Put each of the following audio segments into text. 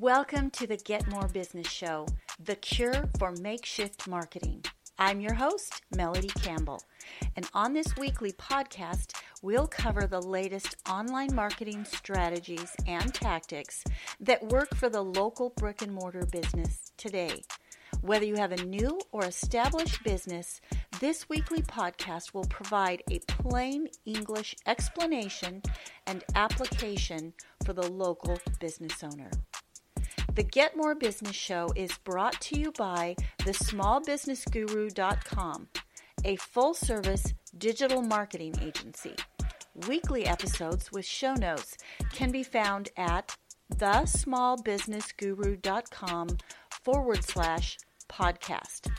Welcome to the Get More Business Show, the cure for makeshift marketing. I'm your host, Melody Campbell, and on this weekly podcast, we'll cover the latest online marketing strategies and tactics that work for the local brick and mortar business today. Whether you have a new or established business, this weekly podcast will provide a plain English explanation and application for the local business owner. The Get More Business Show is brought to you by thesmallbusinessguru.com, a full service digital marketing agency. Weekly episodes with show notes can be found at thesmallbusinessguru.com forward slash podcast.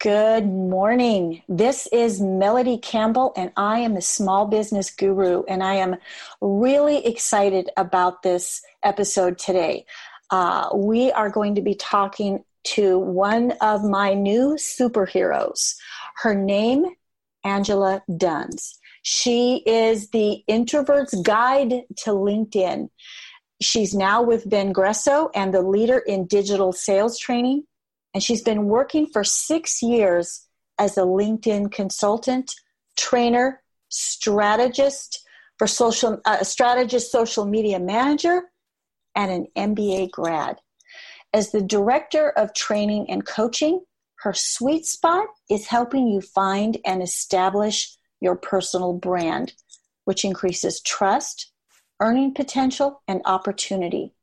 Good morning. This is Melody Campbell, and I am the Small Business Guru, and I am really excited about this episode today. Uh, we are going to be talking to one of my new superheroes. Her name, Angela Dunz. She is the introvert's guide to LinkedIn. She's now with Vengreso and the leader in digital sales training and she's been working for six years as a LinkedIn consultant, trainer, strategist for social, uh, strategist, social media manager, and an MBA grad. As the director of training and coaching, her sweet spot is helping you find and establish your personal brand, which increases trust, earning potential, and opportunity.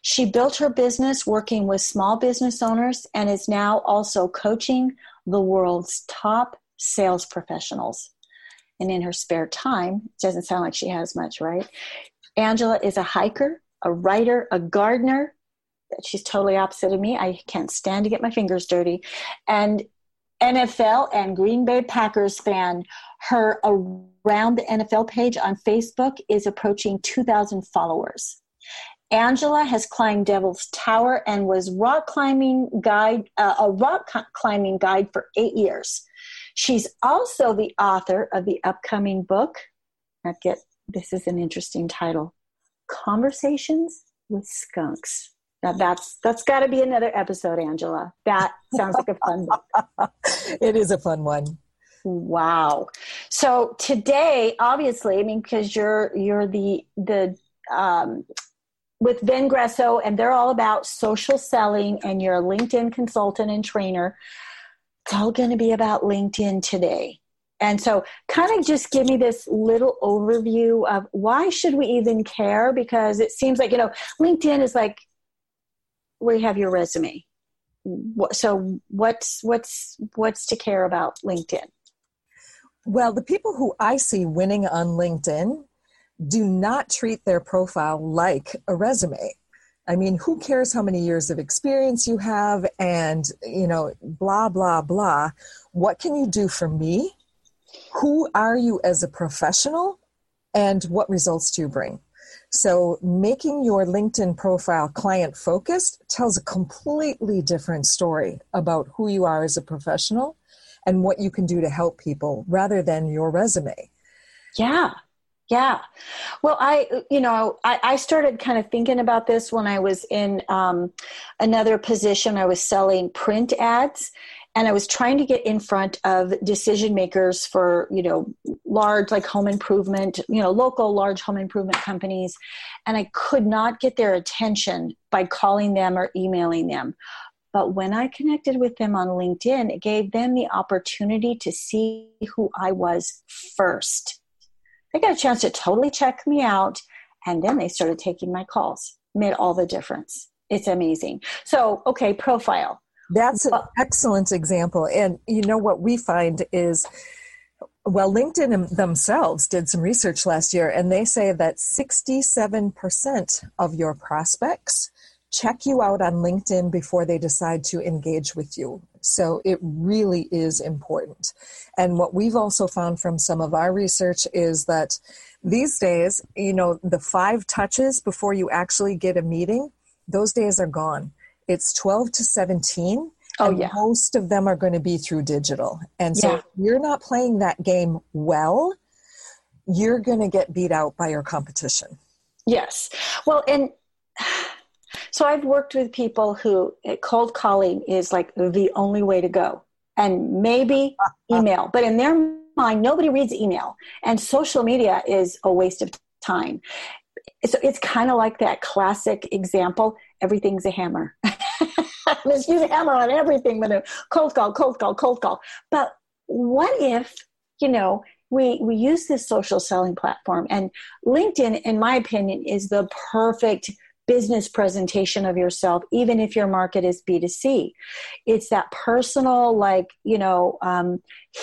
She built her business working with small business owners and is now also coaching the world's top sales professionals. And in her spare time, doesn't sound like she has much, right? Angela is a hiker, a writer, a gardener. She's totally opposite of me. I can't stand to get my fingers dirty. And NFL and Green Bay Packers fan. Her Around the NFL page on Facebook is approaching 2,000 followers. Angela has climbed Devil's Tower and was rock climbing guide uh, a rock climbing guide for eight years. She's also the author of the upcoming book. Now get this is an interesting title: Conversations with Skunks. Now that's that's got to be another episode, Angela. That sounds like a fun book. it is a fun one. Wow. So today, obviously, I mean, because you're you're the the um, Vengreso, and they're all about social selling, and you're a LinkedIn consultant and trainer. It's all going to be about LinkedIn today. And so, kind of just give me this little overview of why should we even care? Because it seems like, you know, LinkedIn is like where you have your resume. So, what's what's what's to care about LinkedIn? Well, the people who I see winning on LinkedIn do not treat their profile like a resume. I mean, who cares how many years of experience you have and, you know, blah, blah, blah. What can you do for me? Who are you as a professional? And what results do you bring? So, making your LinkedIn profile client focused tells a completely different story about who you are as a professional and what you can do to help people rather than your resume. Yeah, yeah. Well, I, you know, I, I, started kind of thinking about this when I was in um, another position. I was selling print ads and I was trying to get in front of decision makers for, you know, large like home improvement, you know, local large home improvement companies. And I could not get their attention by calling them or emailing them. But when I connected with them on LinkedIn, it gave them the opportunity to see who I was first they got a chance to totally check me out. And then they started taking my calls. Made all the difference. It's amazing. So, okay, profile. That's an excellent example. And you know what we find is, well, LinkedIn themselves did some research last year, and they say that 67% of your prospects check you out on LinkedIn before they decide to engage with you. So it really is important. And what we've also found from some of our research is that these days, you know, the five touches before you actually get a meeting, those days are gone. It's 12 to 17. Oh, yeah. Most of them are going to be through digital. And so yeah. if you're not playing that game well, you're going to get beat out by your competition. Yes. Well, and So I've worked with people who cold calling is like the only way to go, and maybe email. But in their mind, nobody reads email, and social media is a waste of time. So it's kind of like that classic example: everything's a hammer. Let's use a hammer on everything, but a cold call, cold call, cold call. But what if you know we we use this social selling platform and linkedin in my opinion is the perfect business presentation of yourself even if your market is b2c it's that personal like you know um,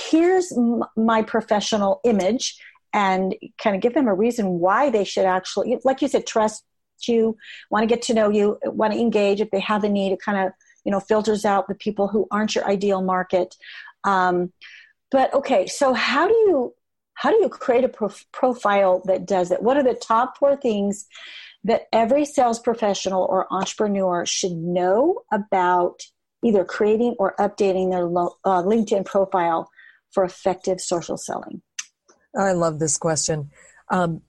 here's m- my professional image and kind of give them a reason why they should actually like you said trust you want to get to know you want to engage if they have a need. It kind of you know filters out the people who aren't your ideal market. Um, but okay so how do you how do you create a prof- profile that does it? What are the top four things that every sales professional or entrepreneur should know about either creating or updating their lo- uh, LinkedIn profile for effective social selling? I love this question. Um,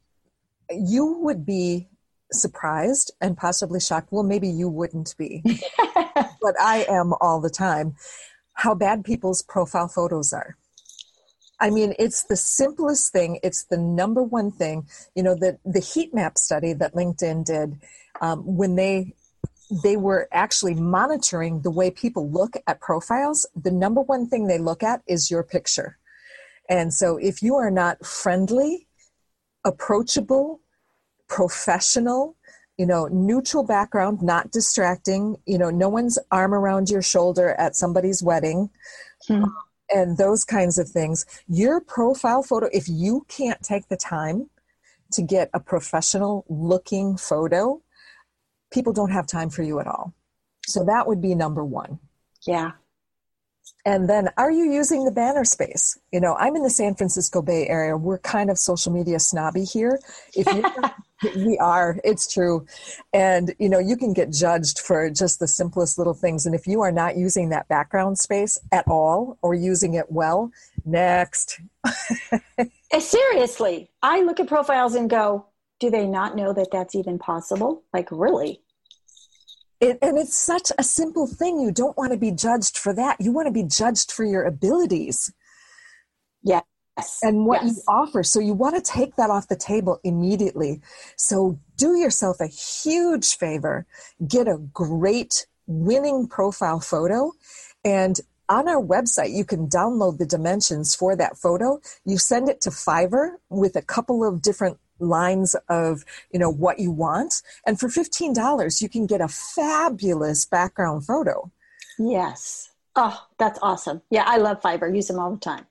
you would be surprised and possibly shocked. Well, maybe you wouldn't be, but I am all the time. How bad people's profile photos are. I mean, it's the simplest thing. It's the number one thing. You know, the the heat map study that LinkedIn did um, when they they were actually monitoring the way people look at profiles. The number one thing they look at is your picture. And so, if you are not friendly, approachable, professional, you know, neutral background, not distracting, you know, no one's arm around your shoulder at somebody's wedding. Hmm and those kinds of things. Your profile photo, if you can't take the time to get a professional looking photo, people don't have time for you at all. So that would be number one. Yeah. And then, are you using the banner space? You know, I'm in the San Francisco Bay Area. We're kind of social media snobby here. If you we are, it's true. And, you know, you can get judged for just the simplest little things. And if you are not using that background space at all or using it well, next. Eh, seriously, I look at profiles and go, do they not know that that's even possible? Like, really? It, and it's such a simple thing. You don't want to be judged for that. You want to be judged for your abilities. Yes. And what yes. you offer. So you want to take that off the table immediately. So do yourself a huge favor. Get a great winning profile photo. And on our website, you can download the dimensions for that photo. You send it to Fiverr with a couple of different lines of you know what you want. And for $15 you can get a fabulous background photo. Yes. Oh that's awesome. Yeah i love fiverr use them all the time.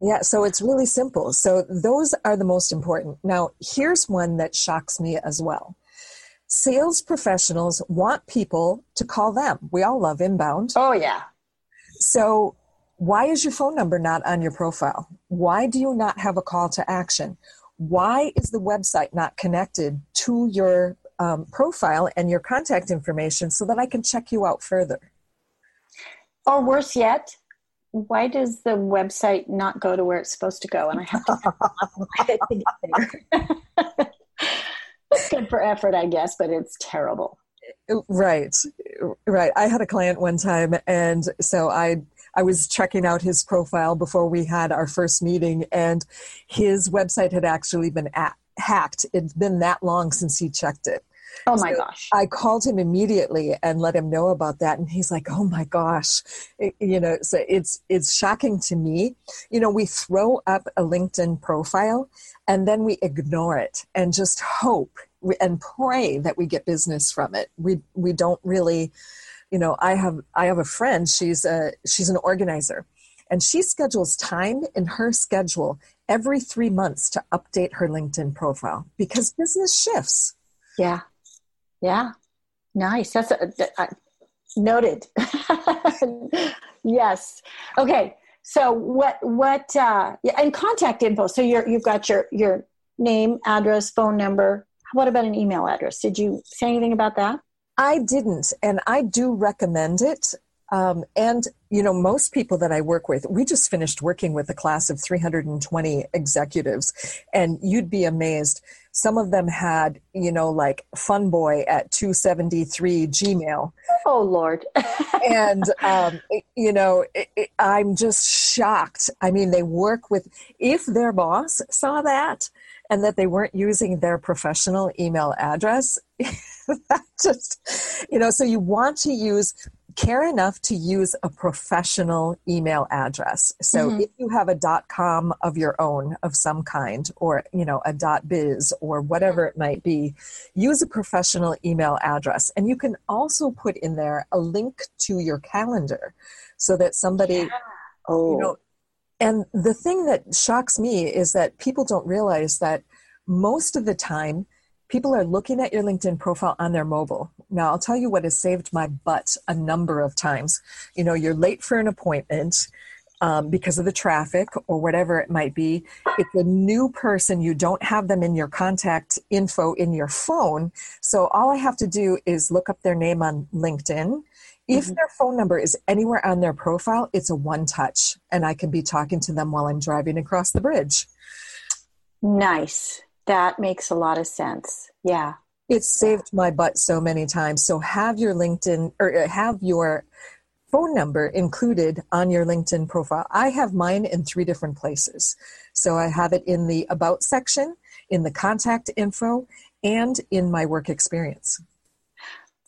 Yeah so it's really simple. So those are the most important. Now here's one that shocks me as well. Sales professionals want people to call them. We all love inbound. Oh yeah. So why is your phone number not on your profile? Why do you not have a call to action? Why is the website not connected to your um, profile and your contact information so that I can check you out further? Or worse yet, why does the website not go to where it's supposed to go and I have to, to get there? it's good for effort, I guess, but it's terrible. Right, right. I had a client one time, and so I I was checking out his profile before we had our first meeting, and his website had actually been at, hacked. It's been that long since he checked it. Oh my so gosh. I called him immediately and let him know about that and he's like, "Oh my gosh." It, you know, so it's it's shocking to me. You know, we throw up a LinkedIn profile and then we ignore it and just hope and pray that we get business from it. We we don't really you know i have i have a friend she's a she's an organizer and she schedules time in her schedule every three months to update her linkedin profile because business shifts. Yeah. Yeah. Nice. That's a, a, noted. Yes. Okay. So what what uh yeah, and contact info. So you're you've got your your name address phone number. What about an email address? Did you say anything about that I didn't, and I do recommend it. Um, and you know, most people that I work with, we just finished working with a class of 320 executives, and you'd be amazed. some of them had you know like funboy at 273 gmail oh lord and um, you know it, it, i'm just shocked i mean they work with if their boss saw that and that they weren't using their professional email address that just you know so you want to use care enough to use a professional email address. So mm-hmm. if you have a .com of your own of some kind or you know a .biz or whatever it might be, use a professional email address and you can also put in there a link to your calendar so that somebody yeah. oh. you know and the thing that shocks me is that people don't realize that most of the time people are looking at your LinkedIn profile on their mobile. Now, I'll tell you what has saved my butt a number of times. You know, you're late for an appointment. Um, because of the traffic or whatever it might be. It's a new person. You don't have them in your contact info in your phone. So all I have to do is look up their name on LinkedIn. If mm-hmm. their phone number is anywhere on their profile, it's a one touch, and I can be talking to them while I'm driving across the bridge. Nice. That makes a lot of sense. Yeah. It's saved my butt so many times. So have your LinkedIn or uh, have your phone number included on your LinkedIn profile. I have mine in three different places. So I have it in the about section, in the contact info, and in my work experience.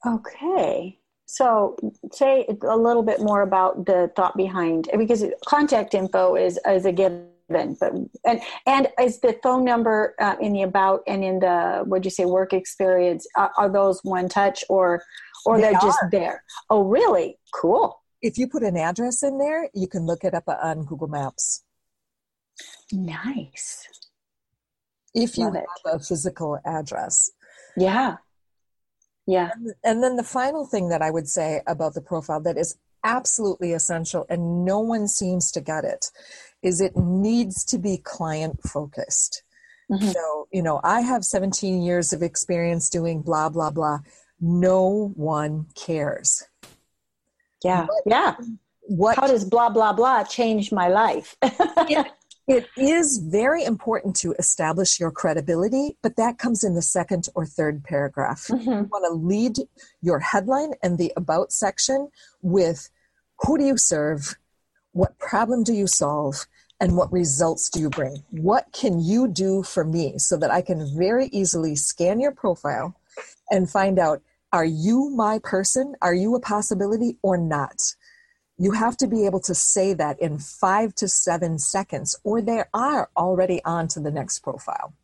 Okay. So say a little bit more about the thought behind because contact info is is a given but and and is the phone number uh, in the about and in the what do you say work experience are, are those one touch or or they are just there? Oh really? Cool. If you put an address in there you can look it up on google maps. Nice. If you Love have it. a physical address. Yeah yeah and, and then the final thing that i would say about the profile that is absolutely essential and no one seems to get it is it needs to be client focused. Mm-hmm. So, you know, I have 17 years of experience doing blah, blah, blah. No one cares. Yeah. What, yeah. What, How does blah, blah, blah change my life? it, it is very important to establish your credibility, but that comes in the second or third paragraph. Mm-hmm. You want to lead your headline and the about section with who do you serve? What problem do you solve? and what results do you bring? What can you do for me so that I can very easily scan your profile and find out are you my person? Are you a possibility or not? You have to be able to say that in five to seven seconds, or they are already on to the next profile.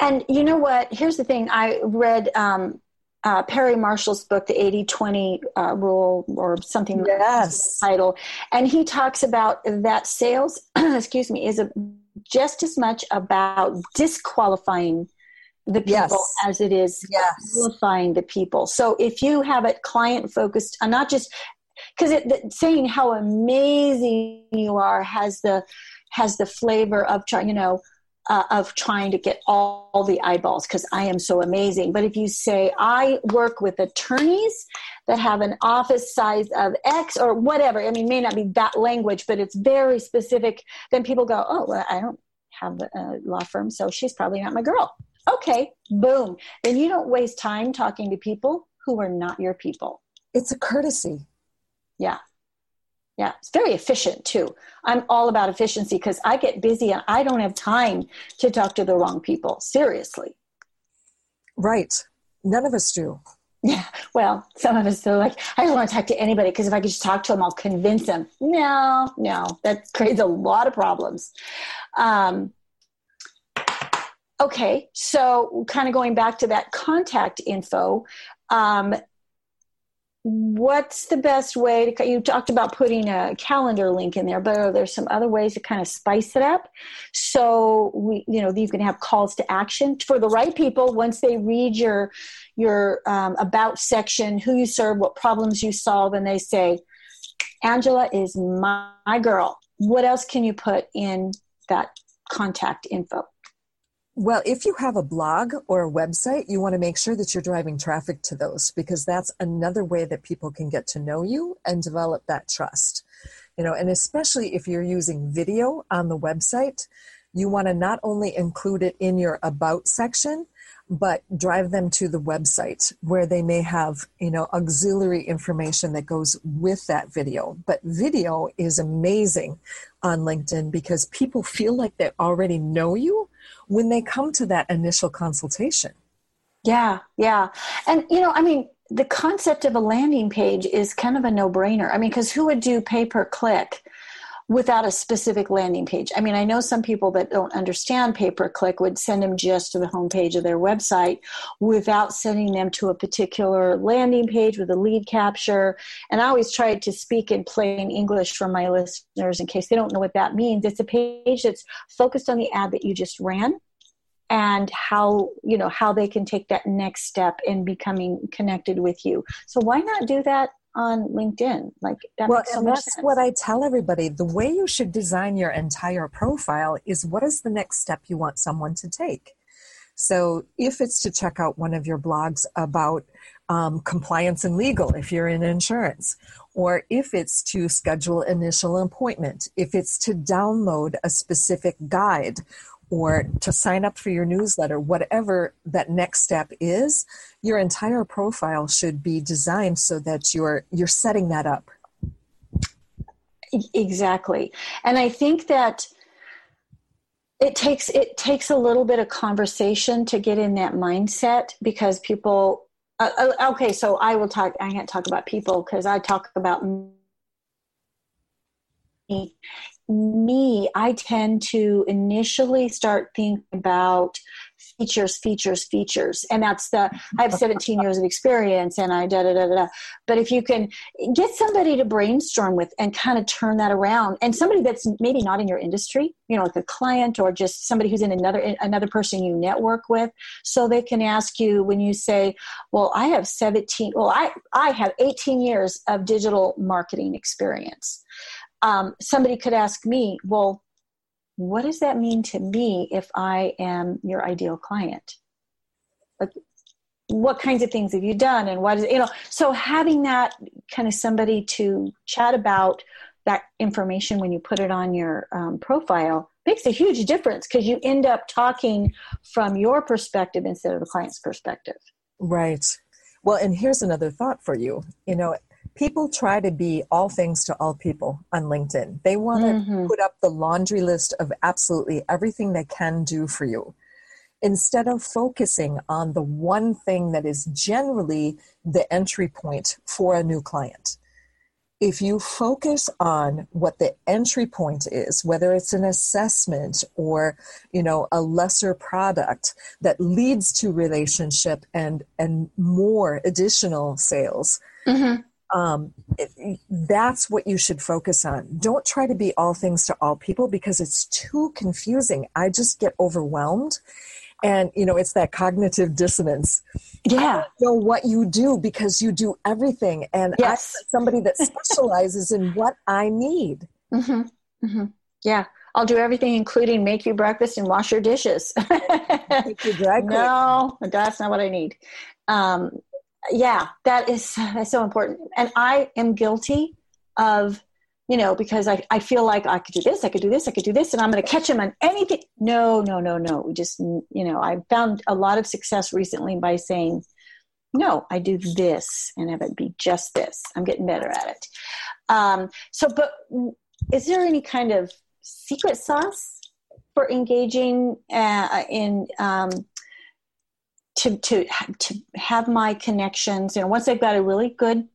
And you know what? Here's the thing I read um, uh, Perry Marshall's book, the 80 20 uh, rule, or something yes. title. And he talks about that sales, excuse me, is a, just as much about disqualifying the people yes. as it is yes. qualifying the people. So if you have it client focused, and not just because saying how amazing you are has the has the flavor of trying, you know, uh, of trying to get all, all the eyeballs because I am so amazing. But if you say, I work with attorneys that have an office size of X or whatever, I mean, may not be that language, but it's very specific, then people go, oh, well, I don't have a law firm, so she's probably not my girl. Okay, boom. Then you don't waste time talking to people who are not your people. It's a courtesy. Yeah. Yeah, it's very efficient too. I'm all about efficiency because I get busy and I don't have time to talk to the wrong people. Seriously. Right. None of us do. Yeah. Well, some of us are like, I don't want to talk to anybody because if I could just talk to them, I'll convince them. No, no, that creates a lot of problems. Um, okay, so kind of going back to that contact info. Um, what's the best way to you talked about putting a calendar link in there but are there some other ways to kind of spice it up? So we you know you can have calls to action for the right people. Once they read your your um, about section who you serve what problems you solve and they say angela is my, my girl. What else can you put in that contact info well, if you have a blog or a website, you want to make sure that you're driving traffic to those because that's another way that people can get to know you and develop that trust. You know, and especially if you're using video on the website, you want to not only include it in your about section, but drive them to the website where they may have you know auxiliary information that goes with that video but video is amazing on linkedin because people feel like they already know you when they come to that initial consultation. Yeah yeah. And you know i mean the concept of a landing page is kind of a no-brainer. I mean because who would do pay per click without a specific landing page. I mean, I know some people that don't understand pay per click would send them just to the homepage of their website without sending them to a particular landing page with a lead capture. And I always try to speak in plain English for my listeners in case they don't know what that means. It's a page that's focused on the ad that you just ran and how you know how they can take that next step in becoming connected with you so why not do that on LinkedIn. Like that well, so and that's sense. what I tell everybody. The way you should design your entire profile is what is the next step you want someone to take. So if it's to check out one of your blogs about um, compliance and legal, if you're in insurance, or if it's to schedule initial appointment, if it's to download a specific guide or to sign up for your newsletter, whatever that next step is, your entire profile should be designed so that you're you're setting that up. Exactly. And I think that it takes it takes a little bit of conversation to get in that mindset because people uh, uh okay so i will talk i can't talk about people because i talk about me. Me, I tend to initially start thinking about features, features, features. And that's the, I have 17 years of experience and I da da da da. But if you can get somebody to brainstorm with and kind of turn that around and somebody that's maybe not in your industry, you know, like a client or just somebody who's in another, another person you network with, so they can ask you when you say, well, I have 17, well, I, I have 18 years of digital marketing experience um, somebody could ask me, well, what does that mean to me if I am your ideal client? Like, what kinds of things have you done and what is you know so having that kind of somebody to chat about that information when you put it on your um, profile makes a huge difference because you end up talking from your perspective instead of the client's perspective. Right. Well and here's another thought for you. You know people try to be all things to all people on LinkedIn. They want to mm-hmm. put up the laundry list of absolutely everything they can do for you instead of focusing on the one thing that is generally the entry point for a new client. If you focus on what the entry point is, whether it's an assessment or, you know, a lesser product that leads to relationship and and more additional sales, mm-hmm um, it, that's what you should focus on. Don't try to be all things to all people because it's too confusing. I just get overwhelmed. And, you know, it's that cognitive dissonance. Yeah. know what you do because you do everything. And yes. I'm somebody that specializes in what I need. Mm-hmm. Mm-hmm. Yeah. I'll do everything, including make you breakfast and wash your dishes. no, that's not what I need. Um, yeah, that is that's so important. And I am guilty of, you know, because I, I feel like I could do this, I could do this, I could do this, and I'm going to catch him on anything. No, no, no, no. We just, you know, I found a lot of success recently by saying, no, I do this and have it be just this. I'm getting better at it. Um, so, but is there any kind of secret sauce for engaging uh, in um, to to to have my connections. You know, once I've got a really good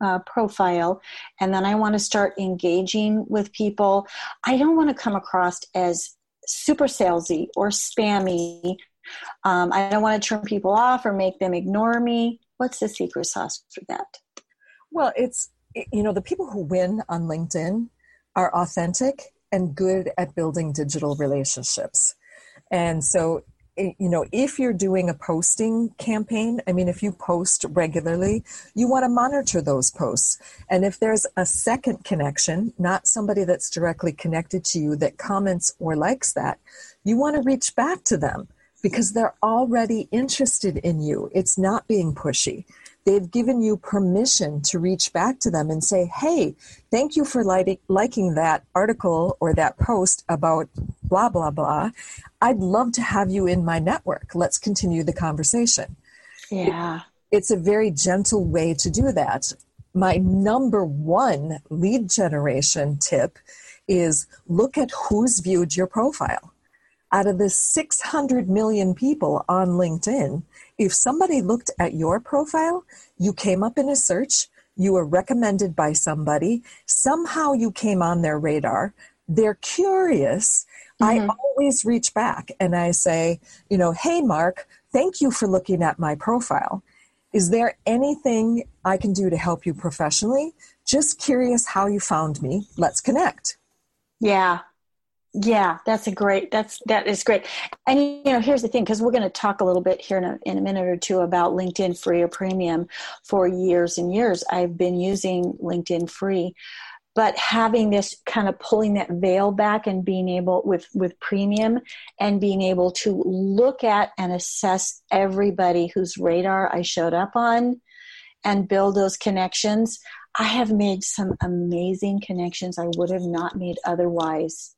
uh, profile, and then I want to start engaging with people. I don't want to come across as super salesy or spammy. Um, I don't want to turn people off or make them ignore me. What's the secret sauce for that? Well, it's you know the people who win on LinkedIn are authentic and good at building digital relationships. And so you know, if you're doing a posting campaign, I mean, if you post regularly, you want to monitor those posts. And if there's a second connection, not somebody that's directly connected to you that comments or likes that, you want to reach back to them because they're already interested in you. It's not being pushy. They've given you permission to reach back to them and say, hey, thank you for liking that article or that post about blah, blah, blah. I'd love to have you in my network. Let's continue the conversation. Yeah. It's a very gentle way to do that. My number one lead generation tip is look at who's viewed your profile. Out of the 600 million people on LinkedIn, if somebody looked at your profile, you came up in a search, you were recommended by somebody, somehow you came on their radar, they're curious. Mm-hmm. I always reach back and I say, you know, hey, Mark, thank you for looking at my profile. Is there anything I can do to help you professionally? Just curious how you found me. Let's connect. Yeah. Yeah, that's a great. That's that is great. And you know, here's the thing, because we're going to talk a little bit here in a, in a minute or two about LinkedIn Free or Premium. For years and years, I've been using LinkedIn Free, but having this kind of pulling that veil back and being able with with Premium and being able to look at and assess everybody whose radar I showed up on, and build those connections. I have made some amazing connections I would have not made otherwise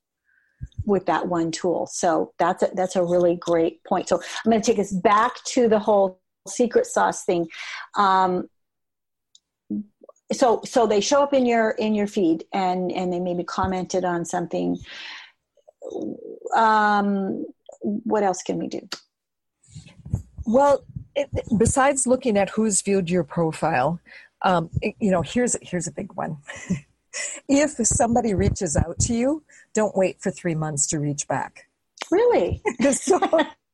with that one tool. So that's a, that's a really great point. So I'm going to take us back to the whole secret sauce thing. Um, so so they show up in your in your feed and and they maybe commented on something. Um, what else can we do? Well, it, besides looking at who's viewed your profile, um, it, you know, here's here's a big one. if somebody reaches out to you, don't wait for three months to reach back. Really? so,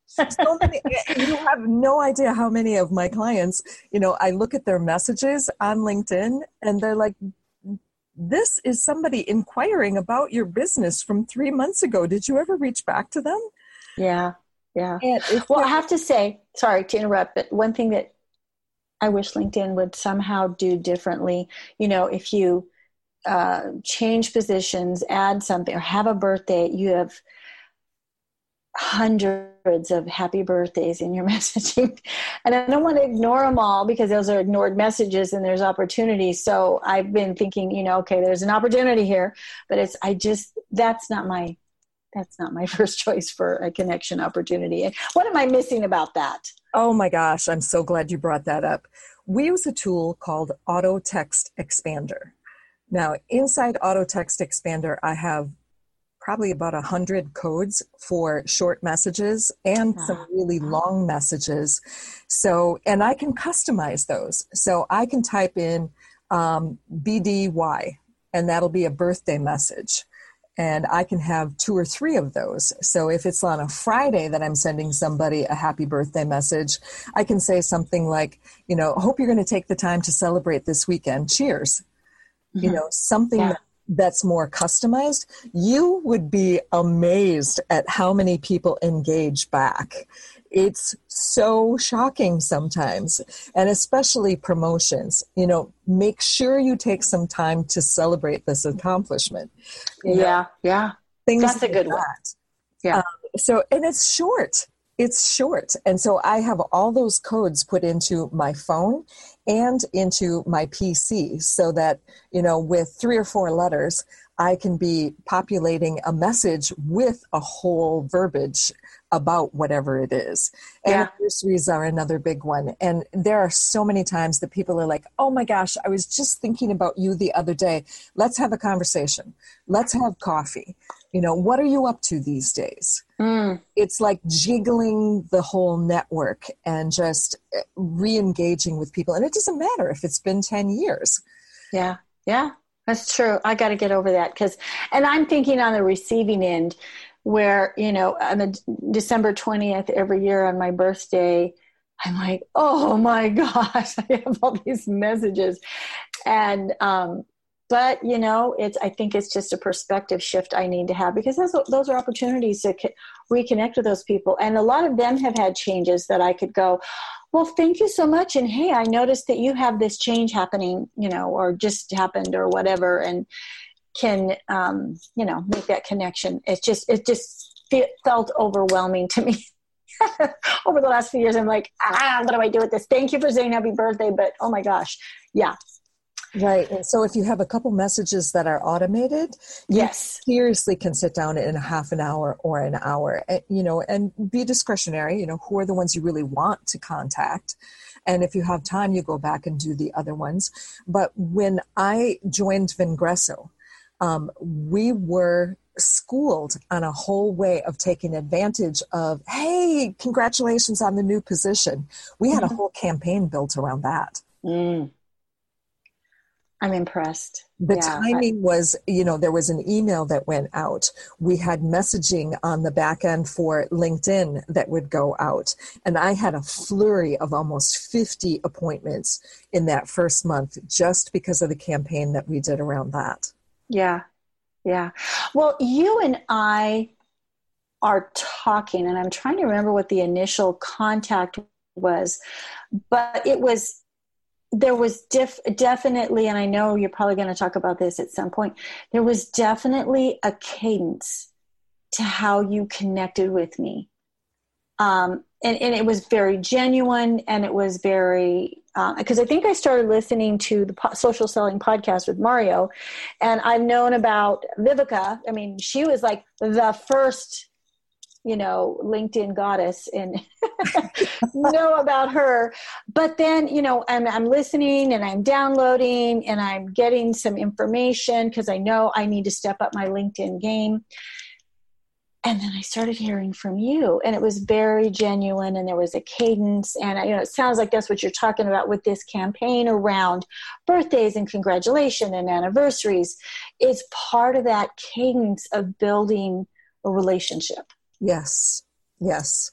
so many, you have no idea how many of my clients, you know, I look at their messages on LinkedIn and they're like, this is somebody inquiring about your business from three months ago. Did you ever reach back to them? Yeah. Yeah. well, I have to say, sorry to interrupt, but one thing that I wish LinkedIn would somehow do differently, you know, if you uh, change positions, add something, or have a birthday, you have hundreds of happy birthdays in your messaging. And I don't want to ignore them all because those are ignored messages and there's opportunities. So I've been thinking, you know, okay, there's an opportunity here, but it's, I just, that's not my, that's not my first choice for a connection opportunity. What am I missing about that? Oh my gosh, I'm so glad you brought that up. We use a tool called Auto Text Expander. Now, inside Auto Text Expander, I have probably about a hundred codes for short messages and some really long messages. So, and I can customize those. So I can type in um, BDY, and that'll be a birthday message. And I can have two or three of those. So if it's on a Friday that I'm sending somebody a happy birthday message, I can say something like, you know, hope you're going to take the time to celebrate this weekend. Cheers. You know something yeah. that, that's more customized you would be amazed at how many people engage back. It's so shocking sometimes and especially promotions. You know make sure you take some time to celebrate this accomplishment you yeah know, yeah things that's a good like one yeah. Um, so and it's short it's short and so i have all those codes put into my phone and into my PC so that, you know, with three or four letters, I can be populating a message with a whole verbiage about whatever it is. And yeah. anniversaries are another big one. And there are so many times that people are like, oh my gosh, I was just thinking about you the other day. Let's have a conversation. Let's have coffee. You know, what are you up to these days? Mm. It's like jiggling the whole network and just eh, re engaging with people. And it doesn't matter if it's been 10 years. Yeah, yeah, that's true. I got to get over that because, and I'm thinking on the receiving end where, you know, on the December 20th every year on my birthday, I'm like, oh my gosh, I have all these messages. And um, but you know it's i think it's just a perspective shift i need to have because those, those are opportunities to reconnect with those people. And a lot of them have had changes that i could go well thank you so much. And hey i noticed that you have this change happening you know or just happened or whatever and can um, you know make that connection. It's just it just felt overwhelming to me over the last few years. I'm like ah what do i do with this? Thank you for saying happy birthday but oh my gosh yeah Right. And so if you have a couple messages that are automated, yes, seriously can sit down in a half an hour or an hour, eh, you know, and be discretionary, you know, who are the ones you really want to contact. And if you have time, you go back and do the other ones. But when I joined Vengreso, um, we were schooled on a whole way of taking advantage of, hey, congratulations on the new position. We had a mm-hmm. whole campaign built around that. Mm. I'm impressed. The yeah, timing I, was, you know, there was an email that went out. We had messaging on the back end for LinkedIn that would go out. And I had a flurry of almost 50 appointments in that first month just because of the campaign that we did around that. Yeah. Yeah. Well, you and I are talking, and I'm trying to remember what the initial contact was, but it was there was def- definitely, and I know you're probably going to talk about this at some point, there was definitely a cadence to how you connected with me. Um, and, and, it was very genuine and it was very, because uh, I think I started listening to the po- social selling podcast with Mario, and I've known about Viveka. I mean, she was like the first you know linkedin goddess and know about her. But then you know I'm, I'm listening and i'm downloading and i'm getting some information because i know i need to step up my linkedin game. And then i started hearing from you and it was very genuine and there was a cadence and you know it sounds like that's what you're talking about with this campaign around birthdays and congratulation and anniversaries. It's part of that cadence of building a relationship Yes, yes.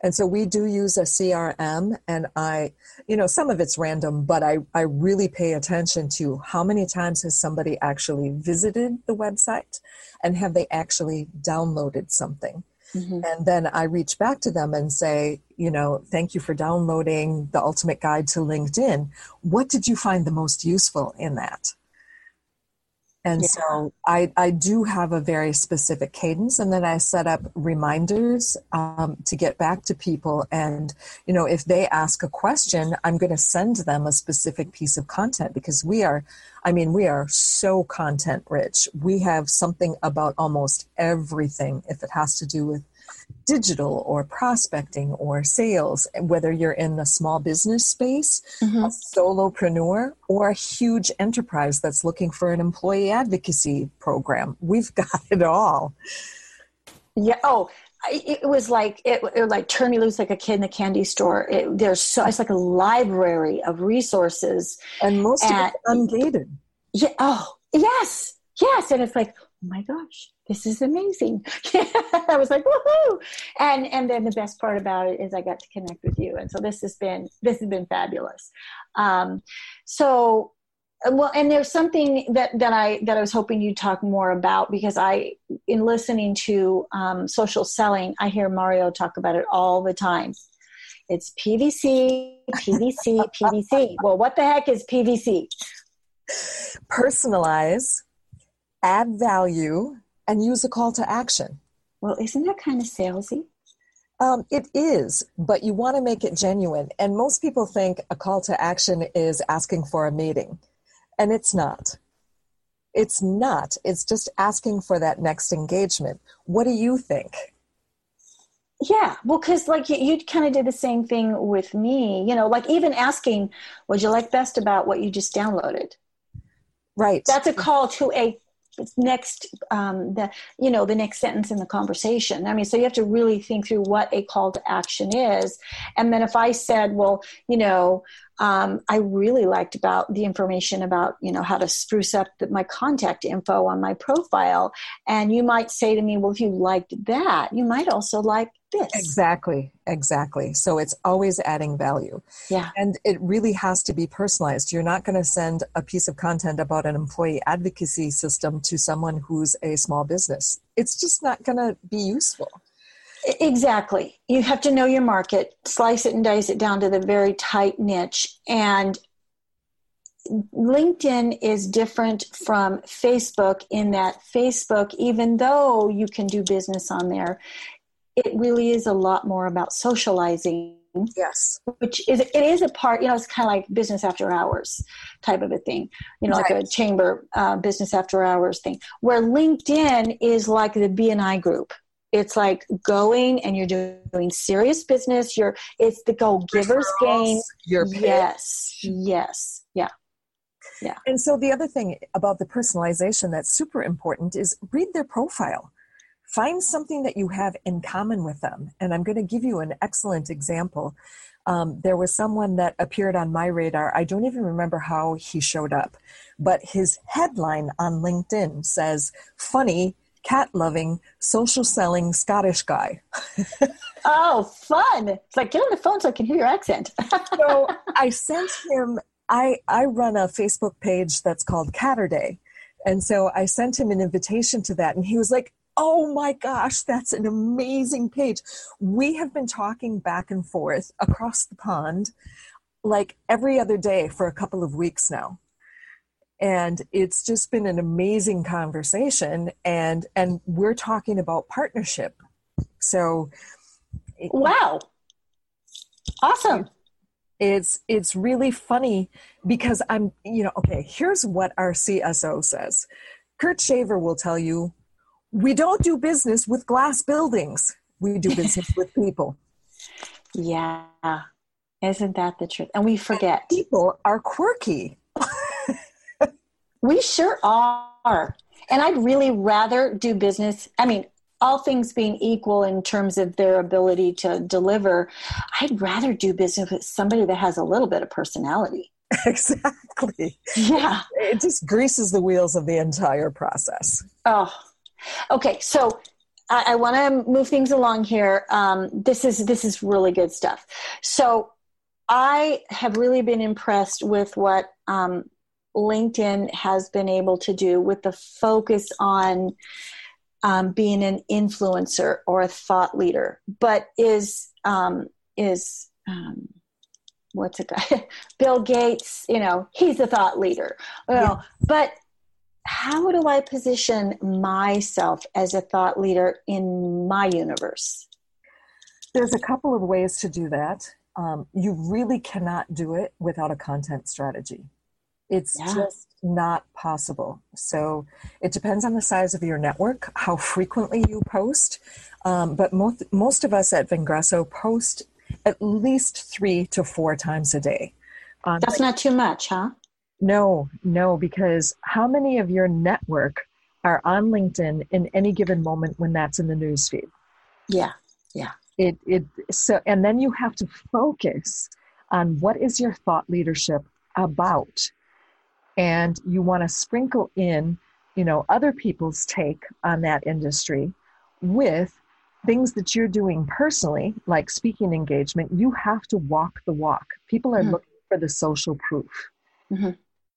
And so we do use a CRM, and I, you know, some of it's random, but I, I really pay attention to how many times has somebody actually visited the website and have they actually downloaded something. Mm-hmm. And then I reach back to them and say, you know, thank you for downloading the Ultimate Guide to LinkedIn. What did you find the most useful in that? And yeah. so I, I do have a very specific cadence, and then I set up reminders um, to get back to people. And, you know, if they ask a question, I'm going to send them a specific piece of content because we are, I mean, we are so content rich. We have something about almost everything if it has to do with digital or prospecting or sales, whether you're in the small business space, mm-hmm. a solopreneur, or a huge enterprise that's looking for an employee advocacy program. We've got it all. Yeah. Oh, it was like it, it like turn me loose like a kid in the candy store. It, there's so it's like a library of resources, and most and, of it ungated. Yeah. Oh, yes, yes, and it's like, oh my gosh, this is amazing. I was like, woohoo! And and then the best part about it is I got to connect with you, and so this has been this has been fabulous. Um, so well, and there's something that that I that I was hoping you'd talk more about because I, in listening to um, social selling, I hear Mario talk about it all the time. It's PVC, PVC, PVC. Well, what the heck is PVC? Personalize, add value, and use a call to action. Well, isn't that kind of salesy? Um, it is, but you want to make it genuine. And most people think a call to action is asking for a meeting, and it's not. It's not. It's just asking for that next engagement. What do you think? Yeah, well, because like you, you kind of did the same thing with me, you know, like even asking, "Would you like best about what you just downloaded?" Right. That's a call to a next um, the you know the next sentence in the conversation i mean so you have to really think through what a call to action is and then if i said well you know um, I really liked about the information about you know how to spruce up the, my contact info on my profile. And you might say to me, well, if you liked that, you might also like this. Exactly, exactly. So it's always adding value. Yeah, and it really has to be personalized. You're not going to send a piece of content about an employee advocacy system to someone who's a small business. It's just not going to be useful. Exactly. You have to know your market, slice it and dice it down to the very tight niche. And LinkedIn is different from Facebook in that Facebook, even though you can do business on there, it really is a lot more about socializing Yes. Which is it is a part, you know, it's kind of like business after hours type of a thing, you know, right. like a chamber uh, business after hours thing. Where LinkedIn is like the BNI group. It's like going and you're doing serious business. You're it's the go givers game. You're yes, yes, yeah. Yeah. And so the other thing about the personalization that's super important is read their profile. Find something that you have in common with them. And I'm going to give you an excellent example. Um, there was someone that appeared on my radar. I don't even remember how he showed up, but his headline on LinkedIn says, Funny, cat loving, social selling Scottish guy. oh, fun. It's like, get on the phone so I can hear your accent. so I sent him, I, I run a Facebook page that's called Catterday. And so I sent him an invitation to that, and he was like, oh my gosh, that's an amazing page. We have been talking back and forth across the pond like every other day for a couple of weeks now. And it's just been an amazing conversation and and we're talking about partnership. So wow. Awesome. It's it's really funny because I'm, you know, okay, here's what our CSO says. Kurt Shaver will tell you we don't do business with glass buildings. We do business with people. Yeah. Isn't that the truth? And we forget. And people are quirky. we sure are. And I'd really rather do business. I mean, all things being equal in terms of their ability to deliver, I'd rather do business with somebody that has a little bit of personality. Exactly. Yeah. It just greases the wheels of the entire process. Oh, Okay, so I, I want to move things along here. Um, this is this is really good stuff. So I have really been impressed with what um, LinkedIn has been able to do with the focus on um, being an influencer or a thought leader, but is um, is um, what's it guy Bill Gates? You know, he's a thought leader. Know, yeah. but how do I position myself as a thought leader in my universe? There's a couple of ways to do that. Um, you really cannot do it without a content strategy. It's yeah. just not possible. So it depends on the size of your network, how frequently you post. Um, but most, most of us at Vengreso post at least three to four times a day. That's not too much, huh? No, no, because how many of your network are on LinkedIn in any given moment when that's in the newsfeed? Yeah, yeah. It it so and then you have to focus on what is your thought leadership about, and you want to sprinkle in, you know, other people's take on that industry with things that you're doing personally, like speaking engagement. You have to walk the walk. People are mm-hmm. looking for the social proof. Mm-hmm.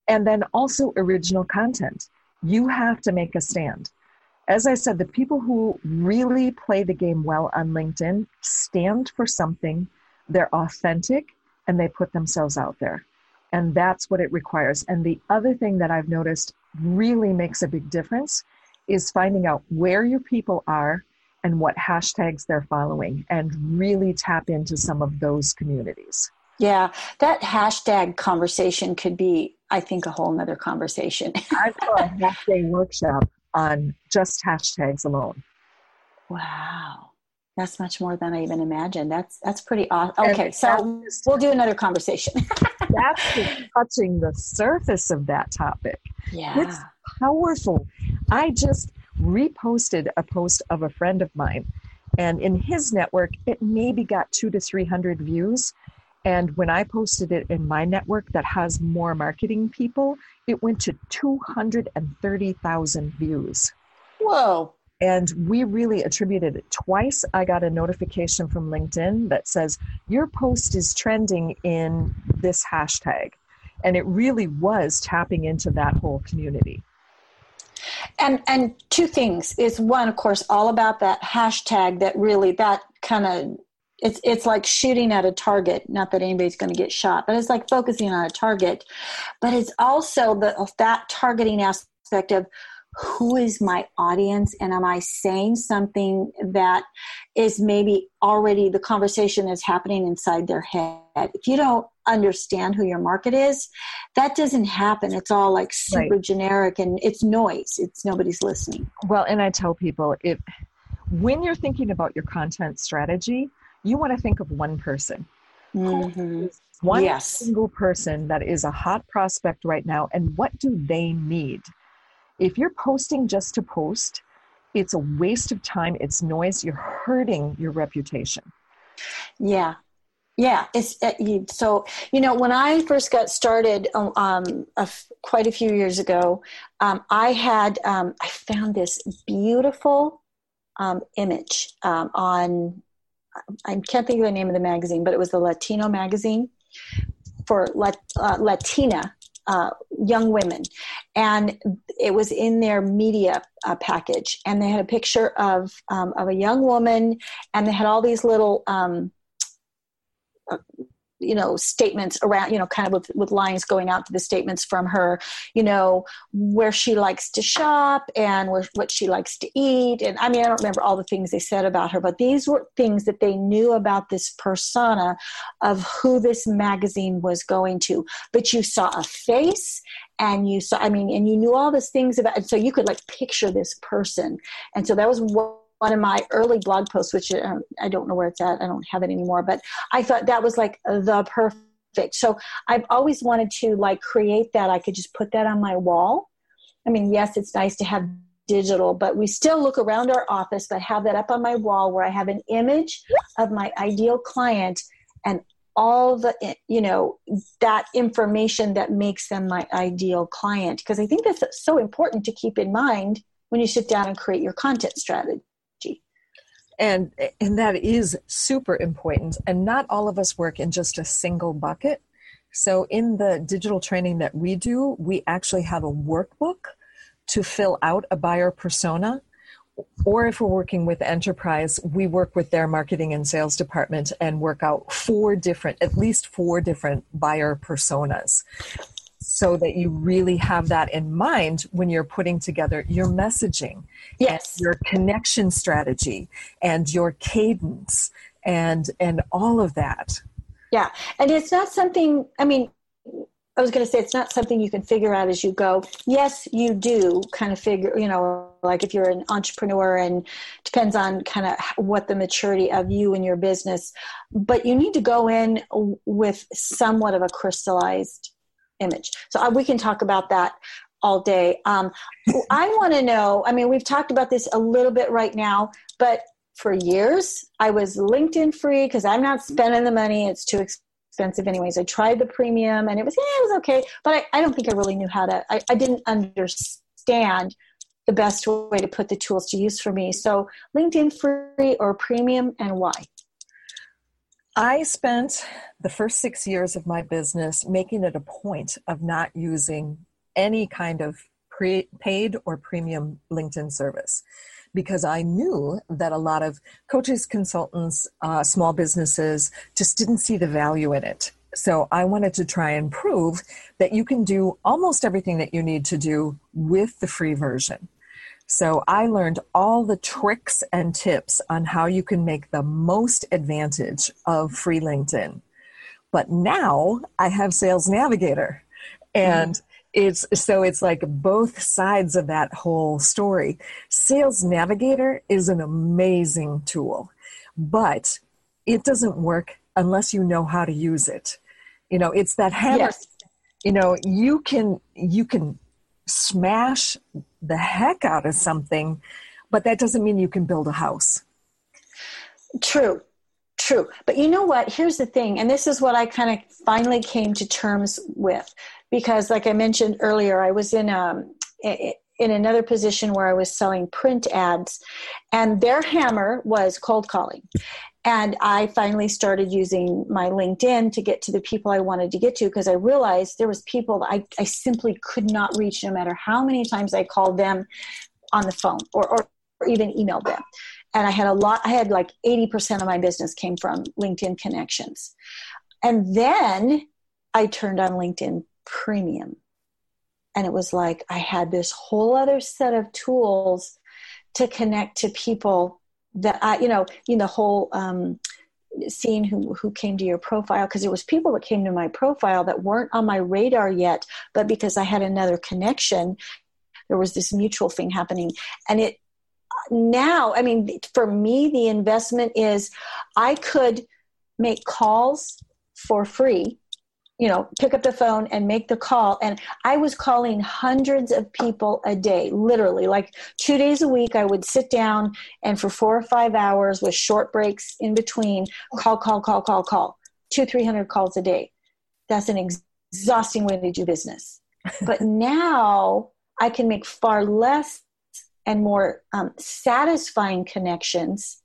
And then also original content. You have to make a stand. As I said, the people who really play the game well on LinkedIn stand for something, they're authentic, and they put themselves out there. And that's what it requires. And the other thing that I've noticed really makes a big difference is finding out where your people are and what hashtags they're following and really tap into some of those communities. Yeah, that hashtag conversation could be I think a whole nother conversation. I've got a half day workshop on just hashtags alone. Wow. That's much more than I even imagined. That's that's pretty awesome. Okay, and so we'll do another conversation. that's just touching the surface of that topic. Yeah. It's powerful. I just reposted a post of a friend of mine, and in his network, it maybe got two to three hundred views. And when I posted it in my network that has more marketing people, it went to 230,000 views. Whoa. And we really attributed it twice. I got a notification from LinkedIn that says, Your post is trending in this hashtag. And it really was tapping into that whole community. And and two things is one, of course, all about that hashtag that really that kind of it's it's like shooting at a target not that anybody's going to get shot but it's like focusing on a target but it's also the that targeting aspect of who is my audience and am I saying something that is maybe already the conversation is happening inside their head? If you don't understand who your market is, that doesn't happen. It's all like super right. generic and it's noise. It's nobody's listening. Well, and I tell people if when you're thinking about your content strategy, you want to think of one person. Mm-hmm. One yes. single person that is a hot prospect right now, and what do they need? If you're posting just to post, it's a waste of time, it's noise, you're hurting your reputation. Yeah. Yeah, it's uh, so you know when I first got started um, quite a few years ago, um, I had um, I found this beautiful um, image um, on I can't think of the name of the magazine, but it was the Latino magazine for Lat, uh, Latina uh, young women, and it was in their media uh, package, and they had a picture of um, of a young woman, and they had all these little um, you know statements around you know kind of with, with lines going out to the statements from her you know where she likes to shop and where, what she likes to eat. And i mean i don't remember all the things they said about her but these were things that they knew about this persona of who this magazine was going to. But you saw a face and you saw i mean and you knew all these things about and so you could like picture this person. And so that was what one of my early blog posts, which um, I don't know where it's at. I don't have it anymore, but I thought that was like the perfect. So I've always wanted to like create that. I could just put that on my wall. I mean, yes, it's nice to have digital, but we still look around our office, but have that up on my wall where I have an image of my ideal client and all the you know that information that makes them my ideal client because i think that's so important to keep in mind when you sit down and create your content strategy and and that is super important. And not all of us work in just a single bucket. So in the digital training that we do we actually have a workbook to fill out a buyer persona. Or if we're working with enterprise we work with their marketing and sales department and work out four different at least four different buyer personas so that you really have that in mind when you're putting together your messaging yes. your connection strategy and your cadence and and all of that. Yeah. And it's not something i mean I was going to say it's not something you can figure out as you go. Yes, you do kind of figure, you know, like if you're an entrepreneur and depends on kind of what the maturity of you and your business, but you need to go in with somewhat of a crystallized image. So we can talk about that all day. Um, I want to know. I mean, we've talked about this a little bit right now, but for years I was LinkedIn free because I'm not spending the money; it's too expensive, anyways. I tried the premium, and it was yeah, it was okay, but I, I don't think I really knew how to. I, I didn't understand the best way to put the tools to use for me. So, LinkedIn free or premium, and why? I spent the first six years of my business making it a point of not using any kind of pre- paid or premium LinkedIn service because I knew that a lot of coaches, consultants, uh, small businesses just didn't see the value in it. So I wanted to try and prove that you can do almost everything that you need to do with the free version. So I learned all the tricks and tips on how you can make the most advantage of free LinkedIn. But now I have Sales Navigator. And mm-hmm. it's so it's like both sides of that whole story. Sales Navigator is an amazing tool, but it doesn't work unless you know how to use it. You know, it's that hammer. Yes. You know, you can you can smash the heck out of something, but that doesn't mean you can build a house. True, true. But you know what? Here's the thing, and this is what I kind of finally came to terms with, because like I mentioned earlier, I was in um in another position where I was selling print ads, and their hammer was cold calling. And I finally started using my LinkedIn to get to the people I wanted to get to because I realized there was people I, I simply could not reach no matter how many times I called them on the phone or, or, or even emailed them. And I had a lot, I had like 80% of my business came from LinkedIn connections. And then I turned on LinkedIn Premium. and it was like I had this whole other set of tools to connect to people that I, you know, know, the whole um, seeing who who came to your profile because there was people that came to my profile that weren't on my radar yet, but because I had another connection, there was this mutual thing happening, and it now, I mean, for me, the investment is I could make calls for free you know, pick up the phone and make the call. And I was calling hundreds of people a day, literally, like two days a week. I would sit down and for four or five hours with short breaks in between, call, call, call, call, call, two, 300 calls a day. That's an exhausting way to do business. but now I can make far less and more um, satisfying connections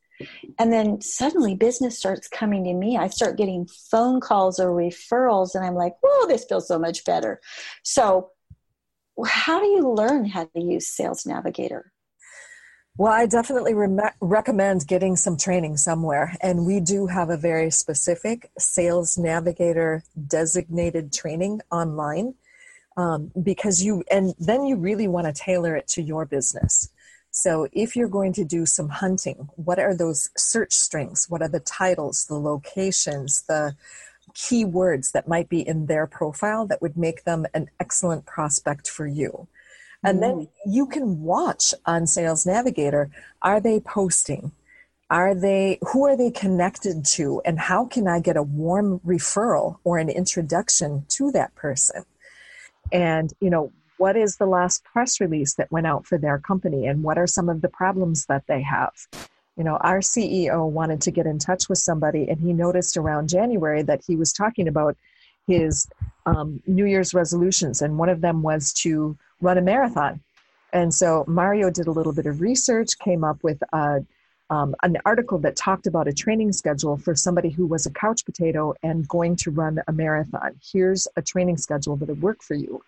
and then suddenly business starts coming to me. I start getting phone calls or referrals, and I'm like, whoa, this feels so much better. So, how do you learn how to use Sales Navigator? Well, I definitely re- recommend getting some training somewhere. And we do have a very specific Sales Navigator designated training online um, because you, and then you really want to tailor it to your business. So if you're going to do some hunting, what are those search strings? What are the titles, the locations, the keywords that might be in their profile that would make them an excellent prospect for you? And then mm. you can watch on Sales Navigator are they posting? Are they who are they connected to and how can I get a warm referral or an introduction to that person? And you know, what is the last press release that went out for their company and what are some of the problems that they have? You know our ceo wanted to get in touch with somebody and he noticed around january that he was talking about his um, new year's resolutions and one of them was to run a marathon. And so mario did a little bit of research came up with a, um, an article that talked about a training schedule for somebody who was a couch potato and going to run a marathon. Here's a training schedule that would work for you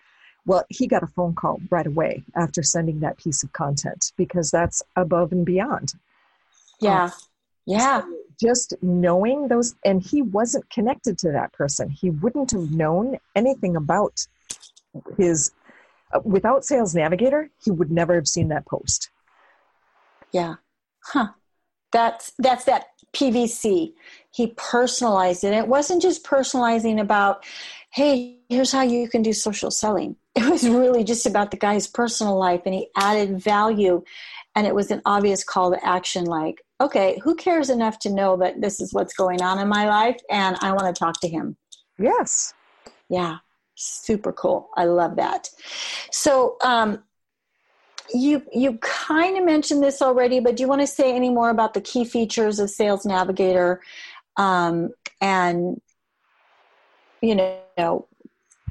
well, he got a phone call right away after sending that piece of content because that's above and beyond. Yeah. Um, yeah. So just knowing those, and he wasn't connected to that person. He wouldn't have known anything about his, uh, without Sales Navigator, he would never have seen that post. Yeah. Huh. That's, that's that PVC. He personalized it. It wasn't just personalizing about, hey, here's how you can do social selling it was really just about the guy's personal life and he added value and it was an obvious call to action like okay who cares enough to know that this is what's going on in my life and i want to talk to him? Yes. Yeah super cool. I love that. So um, you you kind of mentioned this already but do you want to say any more about the key features of sales navigator? Um, and you know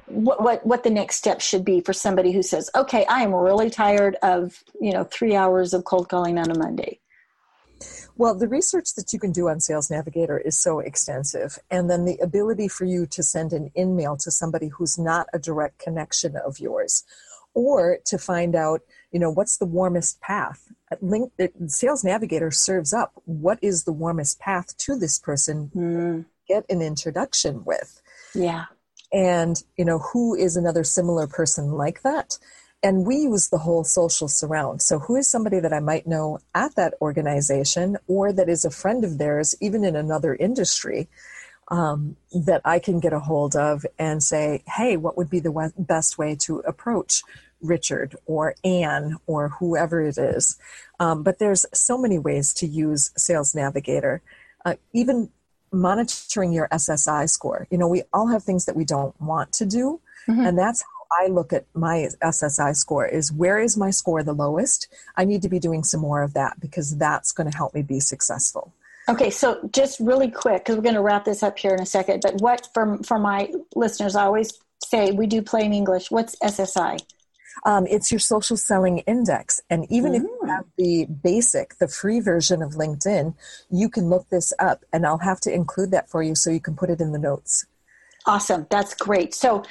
what, what what the next step should be for somebody who says, "Okay, I am really tired of you know three hours of cold calling on a Monday." Well, the research that you can do on Sales Navigator is so extensive, and then the ability for you to send an email to somebody who's not a direct connection of yours, or to find out, you know, what's the warmest path. Link Sales Navigator serves up what is the warmest path to this person. Mm. Get an introduction with. Yeah and you know who is another similar person like that? And we use the whole social surround. So who is somebody that i might know at that organization or that is a friend of theirs even in another industry um, that i can get a hold of and say hey what would be the best way to approach richard or anne or whoever it is? Um, but there's so many ways to use sales navigator. Uh, even monitoring your SSI score. You know, we all have things that we don't want to do, mm-hmm. and that's how I look at my SSI score is where is my score the lowest? I need to be doing some more of that because that's going to help me be successful. Okay, so just really quick because we're going to wrap this up here in a second, but what for for my listeners I always say we do plain English. What's SSI? Um, it's your social selling index. And even mm. if you mm. have the basic, the free version of LinkedIn, you can look this up and I'll have to include that for you so you can put it in the notes. Awesome. That's great. So,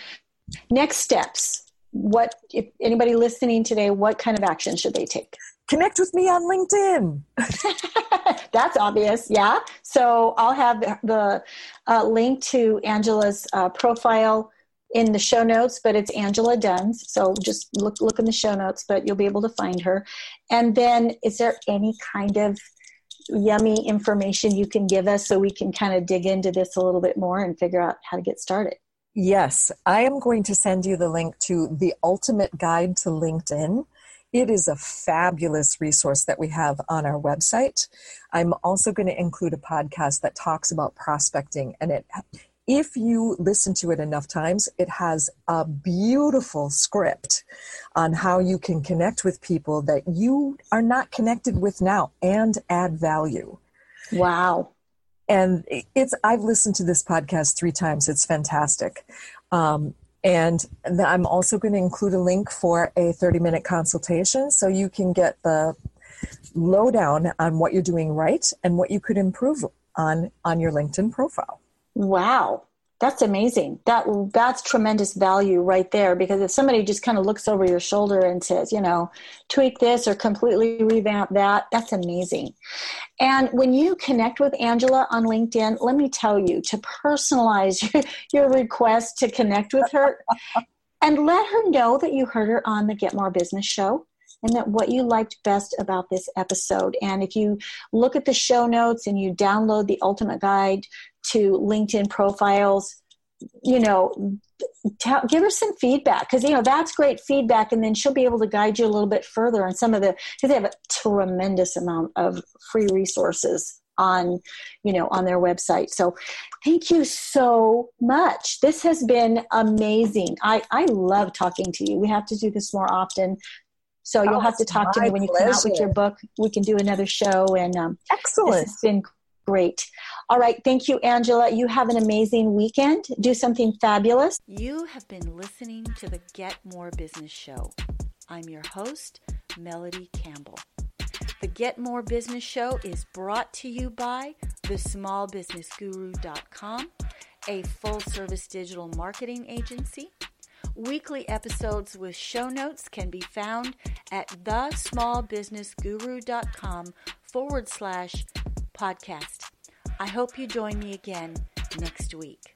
next steps. What, if anybody listening today, what kind of action should they take? Connect with me on LinkedIn. That's obvious, yeah. So I'll have the uh, link to Angela's uh, profile in the show notes, but it's Angela Dunz. So just look look in the show notes, but you'll be able to find her. And then, is there any kind of yummy information you can give us so we can kind of dig into this a little bit more and figure out how to get started? Yes, I am going to send you the link to the Ultimate Guide to LinkedIn. It is a fabulous resource that we have on our website. I'm also going to include a podcast that talks about prospecting and it if you listen to it enough times, it has a beautiful script on how you can connect with people that you are not connected with now and add value. Wow. And it's, I've listened to this podcast three times. It's fantastic. Um, and I'm also going to include a link for a 30 minute consultation so you can get the lowdown on what you're doing right and what you could improve on on your LinkedIn profile. Wow. That's amazing. That that's tremendous value right there because if somebody just kind of looks over your shoulder and says, you know, tweak this or completely revamp that, that's amazing. And when you connect with Angela on LinkedIn, let me tell you to personalize your, your request to connect with her and let her know that you heard her on the Get More Business show and that what you liked best about this episode. And if you look at the show notes and you download the ultimate guide to LinkedIn profiles, you know, tell, give her some feedback because you know that's great feedback, and then she'll be able to guide you a little bit further on some of the because they have a tremendous amount of free resources on you know on their website. So thank you so much. This has been amazing. I i love talking to you. We have to do this more often. So you'll oh, have to talk to me when you come out with your book. We can do another show and um, excellent. it's been Great. All right. Thank you, Angela. You have an amazing weekend. Do something fabulous. You have been listening to the Get More Business Show. I'm your host, Melody Campbell. The Get More Business Show is brought to you by thesmallbusinessguru.com, a full service digital marketing agency. Weekly episodes with show notes can be found at thesmallbusinessguru.com forward slash podcast. I hope you join me again next week.